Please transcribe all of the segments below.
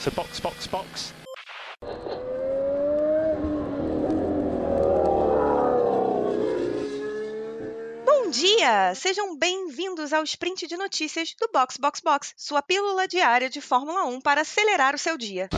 So box, box, box. Bom dia! Sejam bem-vindos ao sprint de notícias do Box Box Box, sua pílula diária de Fórmula 1 para acelerar o seu dia.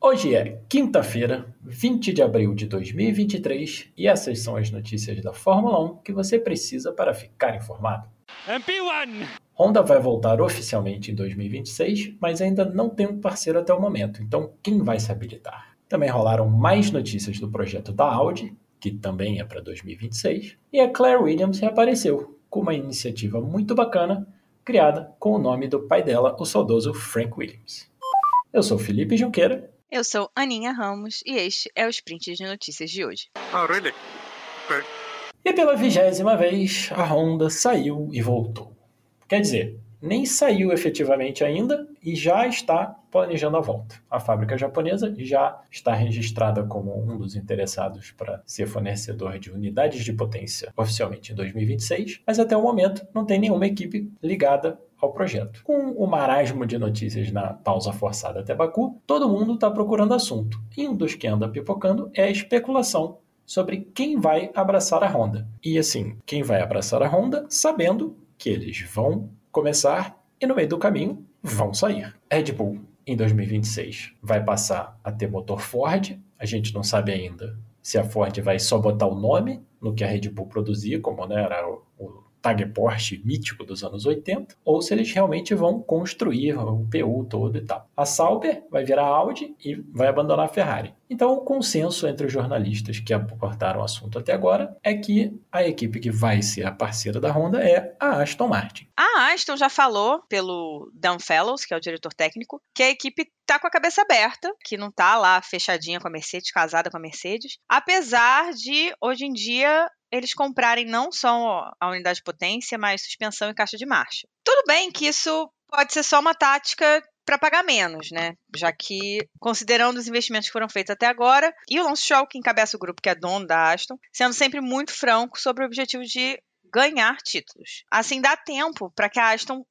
Hoje é quinta-feira, 20 de abril de 2023, e essas são as notícias da Fórmula 1 que você precisa para ficar informado. MP1! Honda vai voltar oficialmente em 2026, mas ainda não tem um parceiro até o momento, então quem vai se habilitar? Também rolaram mais notícias do projeto da Audi, que também é para 2026, e a Claire Williams reapareceu com uma iniciativa muito bacana criada com o nome do pai dela, o saudoso Frank Williams. Eu sou Felipe Junqueira Eu sou Aninha Ramos e este é o sprint de notícias de hoje. Oh, really? E pela vigésima vez, a Honda saiu e voltou. Quer dizer, nem saiu efetivamente ainda e já está planejando a volta. A fábrica japonesa já está registrada como um dos interessados para ser fornecedor de unidades de potência oficialmente em 2026, mas até o momento não tem nenhuma equipe ligada ao projeto. Com o marasmo de notícias na pausa forçada até Baku, todo mundo está procurando assunto. E um dos que anda pipocando é a especulação sobre quem vai abraçar a Honda. E assim, quem vai abraçar a Honda sabendo que eles vão começar e no meio do caminho vão sair. Red Bull em 2026 vai passar a ter motor Ford. A gente não sabe ainda se a Ford vai só botar o nome no que a Red Bull produzia, como né, era o, o Tag Porsche mítico dos anos 80, ou se eles realmente vão construir o PU todo e tal. A Sauber vai virar Audi e vai abandonar a Ferrari. Então, o consenso entre os jornalistas que abordaram o assunto até agora é que a equipe que vai ser a parceira da Honda é a Aston Martin. A Aston já falou pelo Dan Fellows, que é o diretor técnico, que a equipe tá com a cabeça aberta, que não tá lá fechadinha com a Mercedes, casada com a Mercedes, apesar de hoje em dia eles comprarem não só a unidade de potência, mas suspensão e caixa de marcha. Tudo bem que isso pode ser só uma tática para pagar menos, né? Já que, considerando os investimentos que foram feitos até agora, e o Lance Stroll, que encabeça o grupo, que é dono da Aston, sendo sempre muito franco sobre o objetivo de ganhar títulos. Assim, dá tempo para que a Aston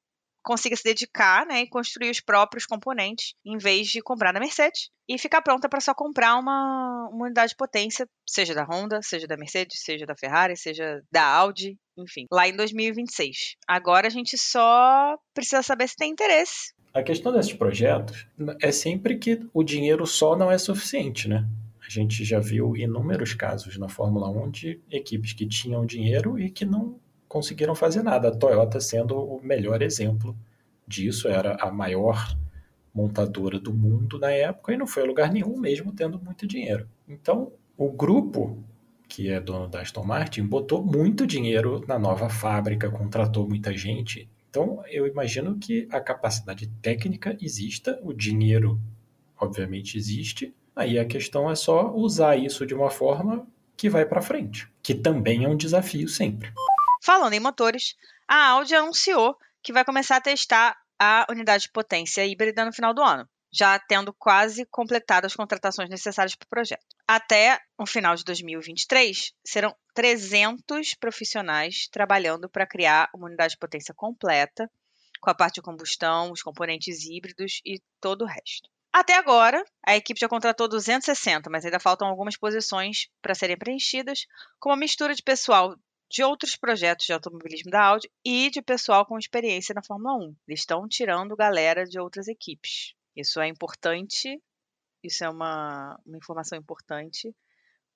consiga se dedicar né, e construir os próprios componentes, em vez de comprar da Mercedes e ficar pronta para só comprar uma, uma unidade de potência, seja da Honda, seja da Mercedes, seja da Ferrari, seja da Audi, enfim, lá em 2026. Agora a gente só precisa saber se tem interesse. A questão desses projetos é sempre que o dinheiro só não é suficiente, né? A gente já viu inúmeros casos na Fórmula 1 de equipes que tinham dinheiro e que não conseguiram fazer nada. A Toyota sendo o melhor exemplo disso, era a maior montadora do mundo na época e não foi a lugar nenhum mesmo tendo muito dinheiro. Então, o grupo que é dono da Aston Martin botou muito dinheiro na nova fábrica, contratou muita gente. Então, eu imagino que a capacidade técnica exista, o dinheiro obviamente existe. Aí a questão é só usar isso de uma forma que vai para frente, que também é um desafio sempre. Falando em motores, a Audi anunciou que vai começar a testar a unidade de potência híbrida no final do ano, já tendo quase completado as contratações necessárias para o projeto. Até o final de 2023, serão 300 profissionais trabalhando para criar uma unidade de potência completa, com a parte de combustão, os componentes híbridos e todo o resto. Até agora, a equipe já contratou 260, mas ainda faltam algumas posições para serem preenchidas, com uma mistura de pessoal de outros projetos de automobilismo da Audi e de pessoal com experiência na Fórmula 1. Eles estão tirando galera de outras equipes. Isso é importante, isso é uma, uma informação importante,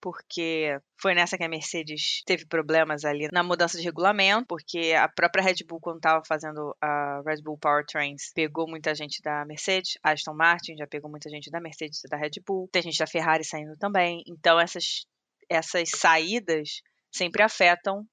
porque foi nessa que a Mercedes teve problemas ali na mudança de regulamento, porque a própria Red Bull, quando estava fazendo a Red Bull Powertrains, pegou muita gente da Mercedes, a Aston Martin já pegou muita gente da Mercedes e da Red Bull, tem gente da Ferrari saindo também. Então, essas, essas saídas sempre afetam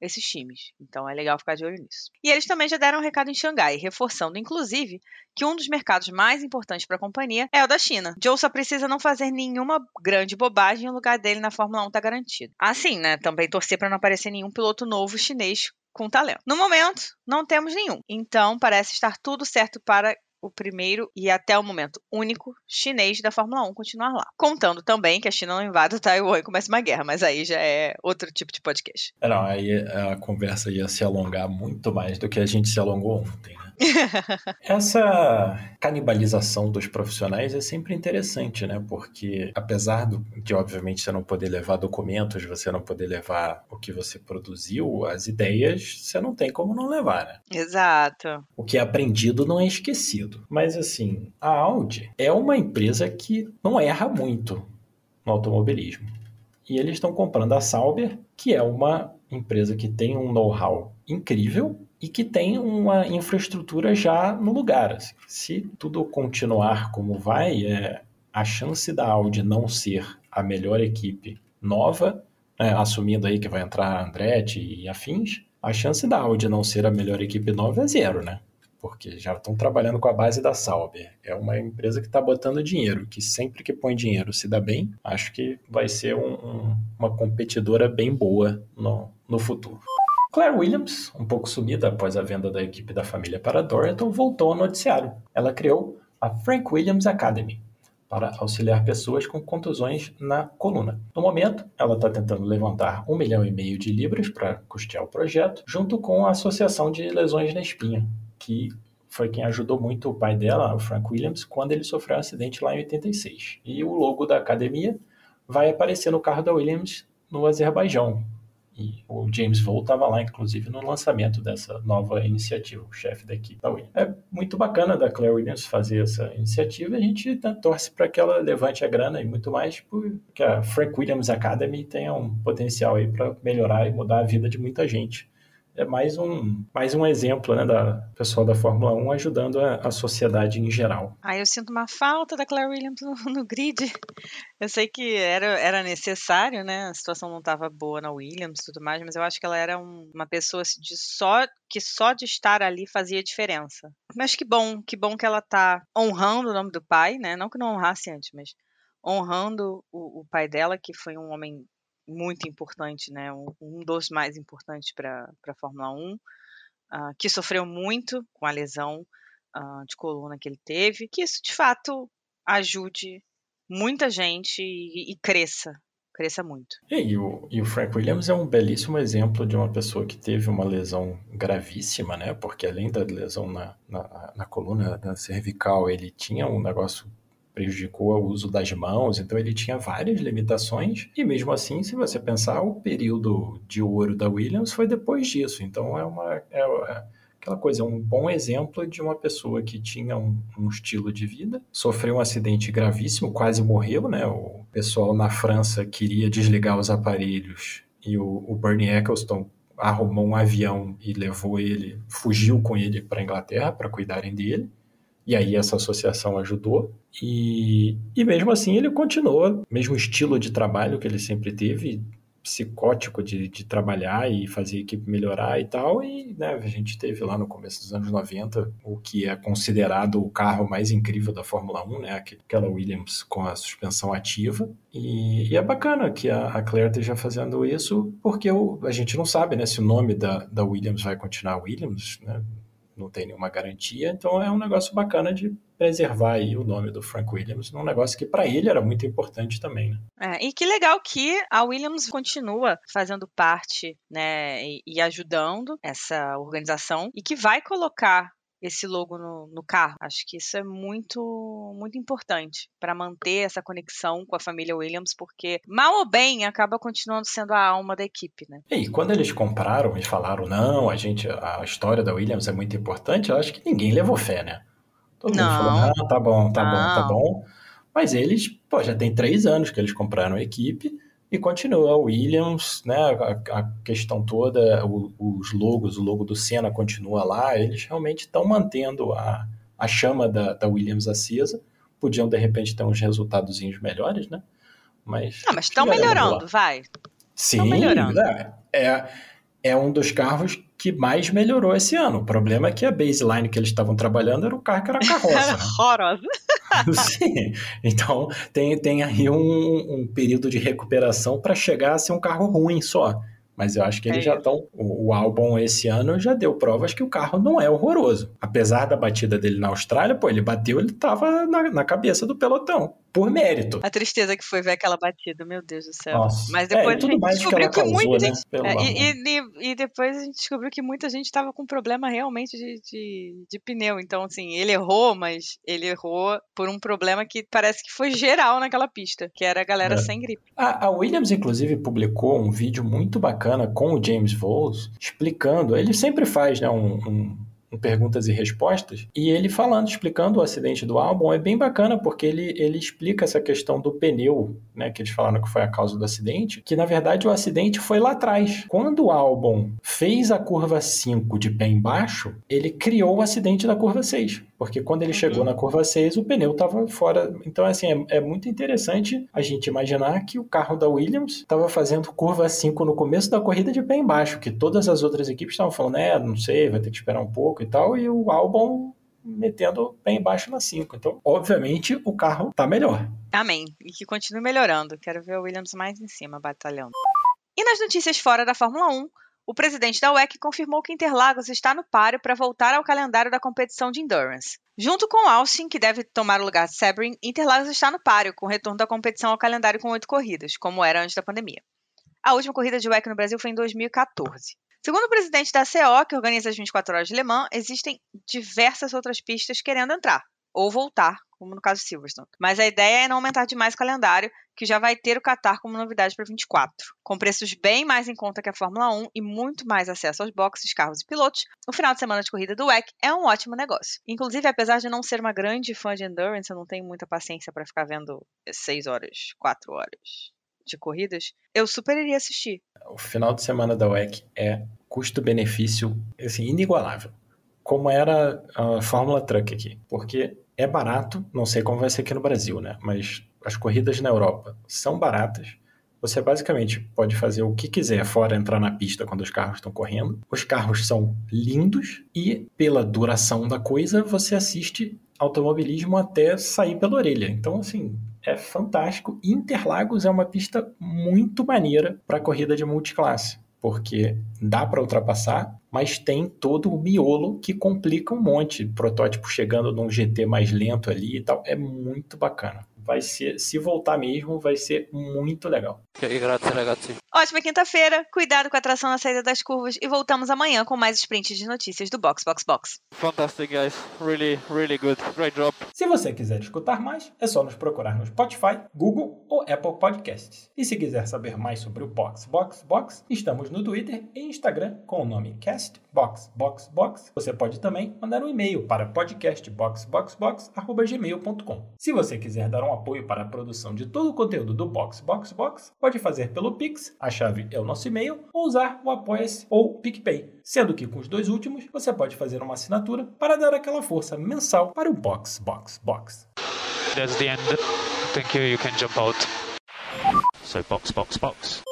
esses times. Então é legal ficar de olho nisso. E eles também já deram um recado em Xangai, reforçando inclusive que um dos mercados mais importantes para a companhia é o da China. Joe só precisa não fazer nenhuma grande bobagem e o lugar dele na Fórmula 1 está garantido. Assim, né? Também torcer para não aparecer nenhum piloto novo chinês com talento. No momento, não temos nenhum. Então, parece estar tudo certo para o primeiro e até o momento único chinês da Fórmula 1 continuar lá. Contando também que a China não invada Taiwan e começa uma guerra, mas aí já é outro tipo de podcast. Não, aí a conversa ia se alongar muito mais do que a gente se alongou ontem? Essa canibalização dos profissionais é sempre interessante, né? Porque apesar de, obviamente, você não poder levar documentos, você não poder levar o que você produziu, as ideias você não tem como não levar, né? Exato. O que é aprendido não é esquecido. Mas assim, a Audi é uma empresa que não erra muito no automobilismo. E eles estão comprando a Sauber, que é uma empresa que tem um know-how incrível e que tem uma infraestrutura já no lugar. Assim. Se tudo continuar como vai, é, a chance da Audi não ser a melhor equipe nova, é, assumindo aí que vai entrar Andretti e afins, a chance da Audi não ser a melhor equipe nova é zero, né? Porque já estão trabalhando com a base da Sauber. É uma empresa que está botando dinheiro, que sempre que põe dinheiro se dá bem, acho que vai ser um, um, uma competidora bem boa no, no futuro. Claire Williams, um pouco sumida após a venda da equipe da família para Dorrington, voltou ao noticiário. Ela criou a Frank Williams Academy para auxiliar pessoas com contusões na coluna. No momento, ela está tentando levantar um milhão e meio de libras para custear o projeto, junto com a Associação de Lesões na Espinha, que foi quem ajudou muito o pai dela, o Frank Williams, quando ele sofreu um acidente lá em 86. E o logo da academia vai aparecer no carro da Williams no Azerbaijão, e o James Vole estava lá, inclusive, no lançamento dessa nova iniciativa, o chefe da equipe da Williams. É muito bacana da Claire Williams fazer essa iniciativa. A gente né, torce para que ela levante a grana e muito mais, porque a Frank Williams Academy tenha um potencial aí para melhorar e mudar a vida de muita gente é mais um, mais um exemplo né, da pessoal da Fórmula 1 ajudando a, a sociedade em geral. Ah, eu sinto uma falta da Claire Williams no, no grid. Eu sei que era, era necessário, né? A situação não estava boa na Williams e tudo mais, mas eu acho que ela era um, uma pessoa assim, de só que só de estar ali fazia diferença. Mas que bom, que bom que ela está honrando o nome do pai, né? Não que não honrasse antes, mas honrando o, o pai dela, que foi um homem muito importante, né? Um, um dos mais importantes para a Fórmula 1, uh, ah, que sofreu muito com a lesão uh, de coluna que ele teve, que isso de fato ajude muita gente e, e cresça. Cresça muito. E, o, e o Frank Williams é um belíssimo exemplo de uma pessoa que teve uma lesão gravíssima, né? Porque além da lesão na, na, na coluna da cervical, ele tinha um negócio prejudicou o uso das mãos, então ele tinha várias limitações, e mesmo assim, se você pensar, o período de ouro da Williams foi depois disso, então é uma. É, é aquela coisa, é um bom exemplo de uma pessoa que tinha um, um, estilo de vida, sofreu um acidente gravíssimo, quase morreu, né? O pessoal na França queria desligar os aparelhos e o, o Bernie Eccleston arrumou um avião e levou ele, fugiu com ele para a Inglaterra para cuidarem dele. E aí essa associação ajudou. E, e mesmo assim ele continuou, mesmo estilo de trabalho que ele sempre teve, psicótico de, de trabalhar e fazer a equipe melhorar e tal. E né, a gente teve lá no começo dos anos 90 o que é considerado o carro mais incrível da Fórmula 1, né? Aquela Williams com a suspensão ativa. E, e é bacana que a, a, Claire esteja fazendo isso, porque o, a gente não sabe né, se o nome da, da Williams vai continuar Williams, né? Não tem nenhuma garantia, então é um negócio bacana de preservar aí o nome do Frank Williams, num negócio que para ele era muito importante também, né? É, e que legal que a Williams continua fazendo parte, né, e, e ajudando essa organização e que vai colocar esse logo no, no, carro. Acho que isso é muito, muito importante para manter essa conexão com a família Williams, porque mal ou bem acaba continuando sendo a alma da equipe, né? E quando eles compraram e falaram não, a gente, a história da Williams é muito importante, eu acho que ninguém levou fé, né? Todo não. mundo falou, não, tá bom, tá não. bom, tá bom. Mas eles, pô, já tem três anos que eles compraram a equipe e continua. O Williams, né, a, a questão toda, o, os logos, o logo do Senna continua lá, eles realmente estão mantendo a, a chama da, da Williams acesa. Podiam, de repente, ter uns resultados melhores, né? Mas. Ah, mas estão melhorando, vai. Sim, melhorando. É, é, é um dos carros que mais melhorou esse ano. O problema é que a baseline que eles estavam trabalhando era o carro que era carroça. Era né? horrorosa. Sim. Então tem, tem aí um, um período de recuperação para chegar a ser um carro ruim só. Mas eu acho que eles é já estão. O, o, álbum esse ano já deu provas que o carro não é horroroso. Apesar da batida dele na Austrália, pô, ele bateu, ele tava na, na cabeça do pelotão. Por mérito. A tristeza que foi ver aquela batida, meu Deus do céu. Nossa. Mas É, depois e a gente que descobriu que, causou, muita né? gente. É, e, e- e depois a gente descobriu que muita gente estava com problema realmente de, de, de pneu. Então, assim, ele errou, mas ele errou por um problema que parece que foi geral naquela pista, que era a galera É. sem gripe. A, a Williams, inclusive, publicou um vídeo muito bacana com o James Voles, explicando. Ele sempre faz né, um, um- um perguntas e respostas, e ele falando, explicando o acidente do álbum, é bem bacana, porque ele, ele explica essa questão do pneu, né, que eles falaram que foi a causa do acidente, que na verdade o acidente foi lá atrás. Quando o álbum fez a curva 5 de pé embaixo, ele criou o acidente da curva 6. Porque quando ele Uhum. chegou na curva 6, o pneu estava fora. Então, assim, é, é muito interessante a gente imaginar que o carro da Williams estava fazendo curva 5 no começo da corrida de pé embaixo, que todas as outras equipes estavam falando, é, não sei, vai ter que esperar um pouco e tal, e o Albon metendo pé embaixo na 5. Então, obviamente, o carro tá melhor. Amém. E que continue melhorando. Quero ver o Williams mais em cima, batalhando. E nas notícias fora da Fórmula 1, o presidente da WEC confirmou que Interlagos está no páreo para voltar ao calendário da competição de endurance. Junto com Austin, que deve tomar o lugar de Sebring, Interlagos está no páreo, com o retorno da competição ao calendário com oito corridas, como era antes da pandemia. A última corrida de WEC no Brasil foi em 2014. Segundo o presidente da CO, que organiza as 24 horas de Le Mans, existem diversas outras pistas querendo entrar, ou voltar, como no caso de Silverstone. Mas a ideia é não aumentar demais o calendário, que já vai ter o Qatar como novidade para 24. Com preços bem mais em conta que a Fórmula 1 e muito mais acesso aos boxes, carros e pilotos, o final de semana de corrida do WEC é um ótimo negócio. Inclusive, apesar de não ser uma grande fã de endurance, eu não tenho muita paciência para ficar vendo 6 horas, 4 horas de corridas, eu super iria assistir. O final de semana da WEC é custo-benefício assim, inigualável. Como era a Fórmula Truck aqui. Porque é barato, não sei como vai ser aqui no Brasil, né? Mas as corridas na Europa são baratas. Você basicamente pode fazer o que quiser, fora entrar na pista quando os carros estão correndo. Os carros são lindos e, pela duração da coisa, você assiste automobilismo até sair pela orelha. Então, assim, é fantástico. Interlagos é uma pista muito maneira para corrida de multiclasse, porque dá para ultrapassar, mas tem todo o miolo que complica um monte. Protótipo chegando num GT mais lento ali e tal, é muito bacana. Vai ser, se voltar mesmo, vai ser muito legal. Ragazzi. Ótima quinta-feira, cuidado com a tração na saída das curvas e voltamos amanhã com mais sprints de notícias do Box Box Box. Fantastic guys, really, really good. Great job. Se você quiser escutar mais, é só nos procurar no Spotify, Google ou Apple Podcasts. E se quiser saber mais sobre o Box Box Box, estamos no Twitter e Instagram com o nome Cast Box Box Box. Você pode também mandar um e-mail para podcastboxboxbox@gmail.com. Se você quiser dar um apoio para a produção de todo o conteúdo do Box Box Box, pode fazer pelo Pix, a chave é o nosso e-mail, ou usar o Apoia-se ou PicPay. Sendo que com os dois últimos, você pode fazer uma assinatura para dar aquela força mensal para o Box Box Box. That's the end. Thank you. You can jump out. So box, box, box.